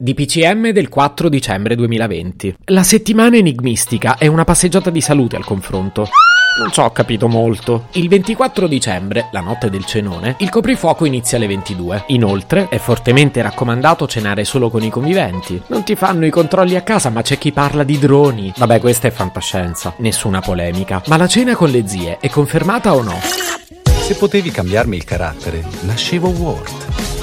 DPCM del 4 dicembre 2020. La settimana enigmistica è una passeggiata di salute al confronto. Non ci ho capito molto. Il 24 dicembre, la notte del cenone, il coprifuoco inizia alle 22. Inoltre, è fortemente raccomandato cenare solo con i conviventi. Non ti fanno i controlli a casa, ma c'è chi parla di droni. Vabbè, questa è fantascienza. Nessuna polemica. Ma la cena con le zie è confermata o no? Se potevi cambiarmi il carattere, nascevo Ward.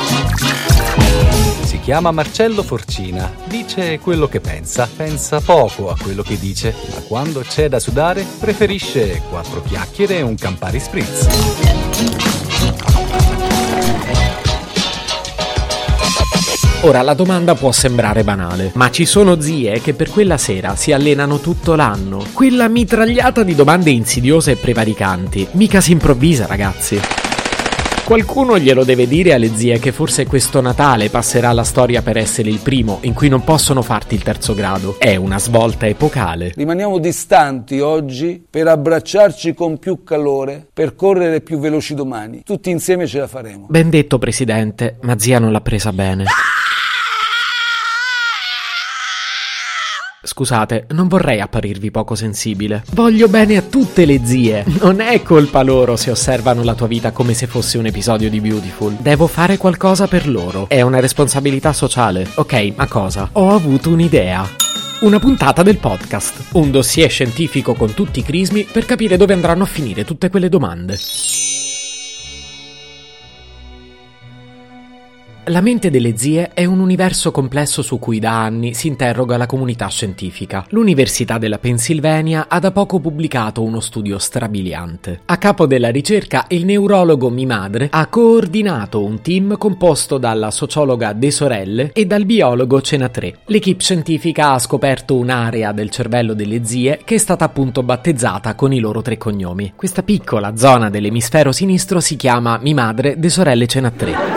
Si chiama Marcello Forcina, dice quello che pensa, pensa poco a quello che dice, ma quando c'è da sudare preferisce quattro chiacchiere e un Campari Spritz. Ora la domanda può sembrare banale, ma ci sono zie che per quella sera si allenano tutto l'anno. Quella mitragliata di domande insidiose e prevaricanti mica si improvvisa, ragazzi. Qualcuno glielo deve dire alle zie che forse questo Natale passerà alla storia per essere il primo in cui non possono farti il terzo grado. È una svolta epocale. Rimaniamo distanti oggi per abbracciarci con più calore, per correre più veloci domani. Tutti insieme ce la faremo. Ben detto, presidente, ma zia non l'ha presa bene. Scusate, non vorrei apparirvi poco sensibile. Voglio bene a tutte le zie. Non è colpa loro se osservano la tua vita come se fosse un episodio di Beautiful. Devo fare qualcosa per loro. È una responsabilità sociale. Ok, ma cosa? Ho avuto un'idea. Una puntata del podcast. Un dossier scientifico con tutti i crismi per capire dove andranno a finire tutte quelle domande. La mente delle zie è un universo complesso su cui da anni si interroga la comunità scientifica. L'Università della Pennsylvania ha da poco pubblicato uno studio strabiliante. A capo della ricerca il neurologo Mi Madre ha coordinato un team composto dalla sociologa De Sorelle e dal biologo Cenatré. L'equipe scientifica ha scoperto un'area del cervello delle zie che è stata appunto battezzata con i loro tre cognomi. Questa piccola zona dell'emisfero sinistro si chiama Mi Madre De Sorelle Cenatré.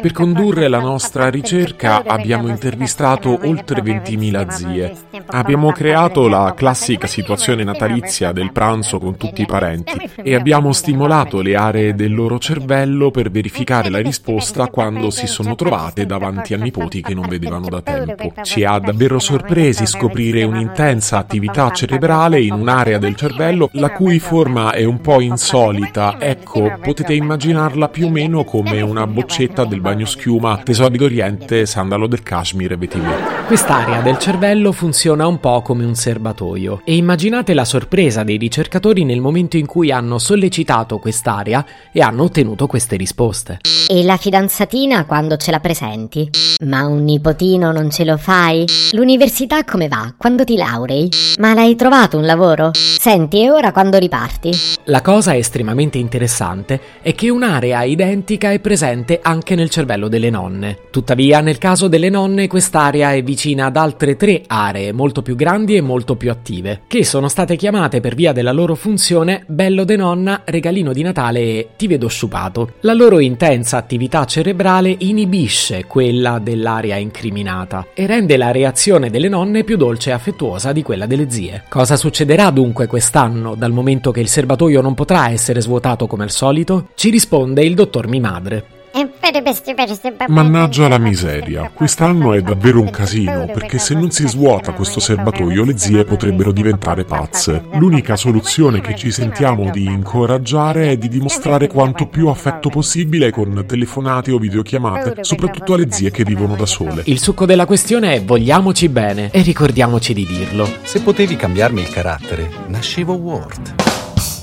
Per condurre la nostra ricerca abbiamo intervistato oltre 20.000 zie. Abbiamo creato la classica situazione natalizia del pranzo con tutti i parenti e abbiamo stimolato le aree del loro cervello per verificare la risposta quando si sono trovate davanti a nipoti che non vedevano da tempo. Ci ha davvero sorpresi scoprire un'intensa attività cerebrale in un'area del cervello la cui forma è un po' insolita. Ecco, potete immaginarla più o meno come una boccetta del bagno schiuma tesori d'Oriente, sandalo del Kashmir e vetiver. Quest'area del cervello funziona un po' come un serbatoio e immaginate la sorpresa dei ricercatori nel momento in cui hanno sollecitato quest'area e hanno ottenuto queste risposte. E la fidanzatina quando ce la presenti? Ma un nipotino non ce lo fai? L'università come va? Quando ti laurei? Ma l'hai trovato un lavoro? Senti, e ora quando riparti? La cosa estremamente interessante è che un'area identica è presente anche nel cervello delle nonne. Tuttavia, nel caso delle nonne, quest'area è vicina ad altre tre aree molto più grandi e molto più attive, che sono state chiamate per via della loro funzione bello de nonna, regalino di Natale e ti vedo sciupato. La loro intensa attività cerebrale inibisce quella dell'area incriminata e rende la reazione delle nonne più dolce e affettuosa di quella delle zie. Cosa succederà dunque quest'anno, dal momento che il serbatoio non potrà essere svuotato come al solito? Ci risponde il dottor Mi Madre. Mannaggia la miseria, quest'anno è davvero un casino perché se non si svuota questo serbatoio le zie potrebbero diventare pazze. L'unica soluzione che ci sentiamo di incoraggiare è di dimostrare quanto più affetto possibile con telefonate o videochiamate, soprattutto alle zie che vivono da sole. Il succo della questione è vogliamoci bene e ricordiamoci di dirlo. Se potevi cambiarmi il carattere, nascevo Ward.